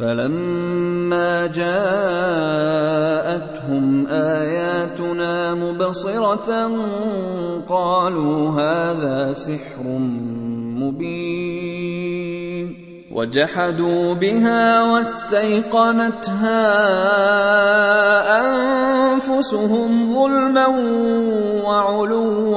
فلما جاءتهم آياتنا مبصرة قالوا هذا سحر مبين وجحدوا بها واستيقنتها أنفسهم ظلما وعلوا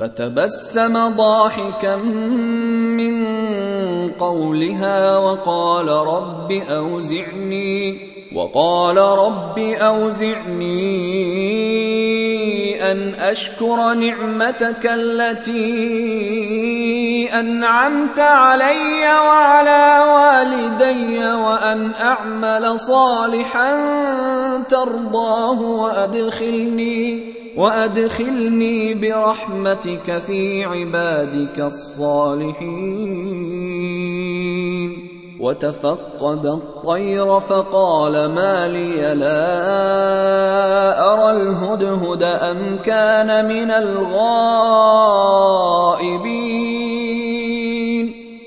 فتبسم ضاحكا من قولها وقال رب أوزعني وقال رب أوزعني أن أشكر نعمتك التي أنعمت علي وعلى والدي وأن أعمل صالحا ترضاه وأدخلني وأدخلني برحمتك في عبادك الصالحين. وتفقد الطير فقال ما لي لا أرى الهدهد أم كان من الغائبين.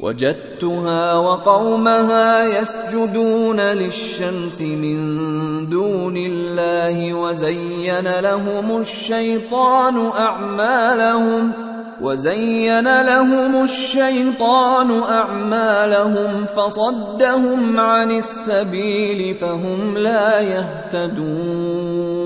وجدتها وقومها يسجدون للشمس من دون الله وزين لهم الشيطان أعمالهم وزين لهم الشيطان أعمالهم فصدهم عن السبيل فهم لا يهتدون.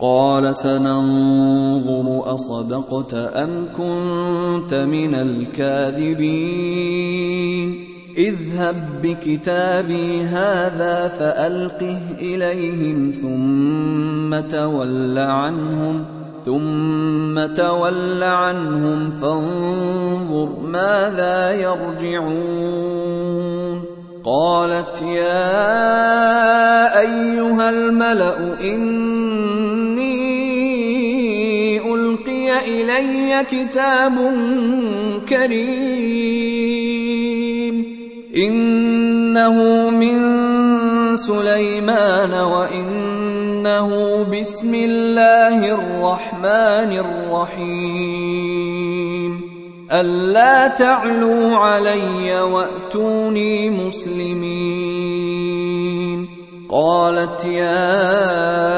قال سننظر أصدقت أم كنت من الكاذبين اذهب بكتابي هذا فألقه إليهم ثم تول عنهم ثم تول عنهم فانظر ماذا يرجعون قالت يا أيها الملأ اني إلي كتاب كريم. إنه من سليمان وإنه بسم الله الرحمن الرحيم. ألا تعلوا علي وأتوني مسلمين. قالت يا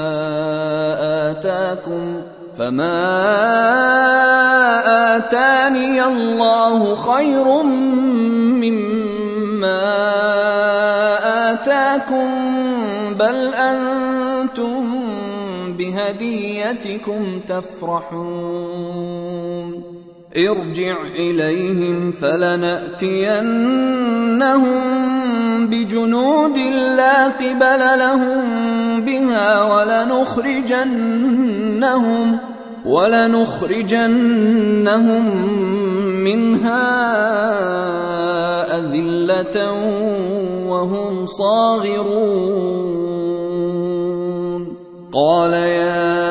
آتاكم فما آتاني الله خير مما آتاكم بل أنتم بهديتكم تفرحون. ارجع إليهم فلنأتينهم بجنود لا قبل لهم بها ولنخرجنهم ولنخرجنهم منها أذلة وهم صاغرون. قال يا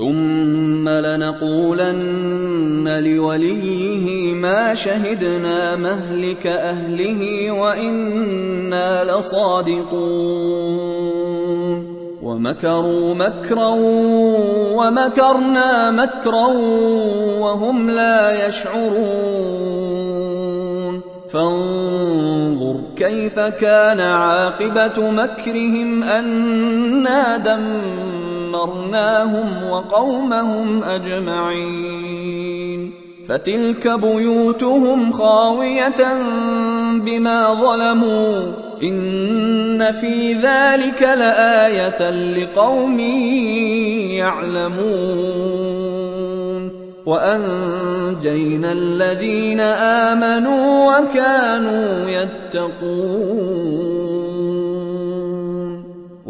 ثم لنقولن لوليه ما شهدنا مهلك أهله وإنا لصادقون. ومكروا مكرا ومكرنا مكرا وهم لا يشعرون. فانظر كيف كان عاقبة مكرهم أنا دمرنا دمرناهم وقومهم أجمعين. فتلك بيوتهم خاوية بما ظلموا. إن في ذلك لآية لقوم يعلمون. وأنجينا الذين آمنوا وكانوا يتقون.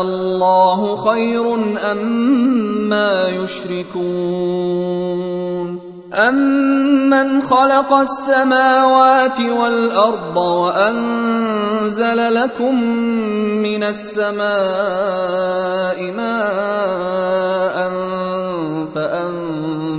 الله خير أما يشركون؟ أمن خلق السماوات والأرض وأنزل لكم من السماء ماء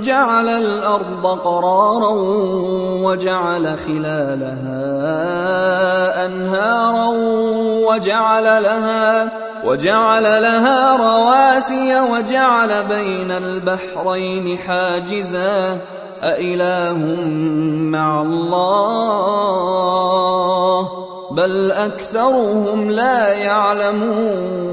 جعل الأرض قرارا وجعل خلالها أنهارا وجعل لها وجعل لها رواسي وجعل بين البحرين حاجزا. أإله مع الله؟ بل أكثرهم لا يعلمون.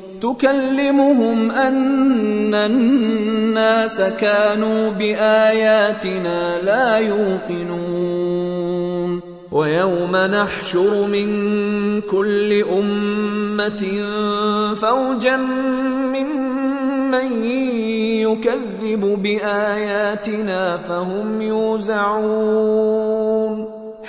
تكلمهم أن الناس كانوا بآياتنا لا يوقنون. ويوم نحشر من كل أمة فوجا ممن يكذب بآياتنا فهم يوزعون.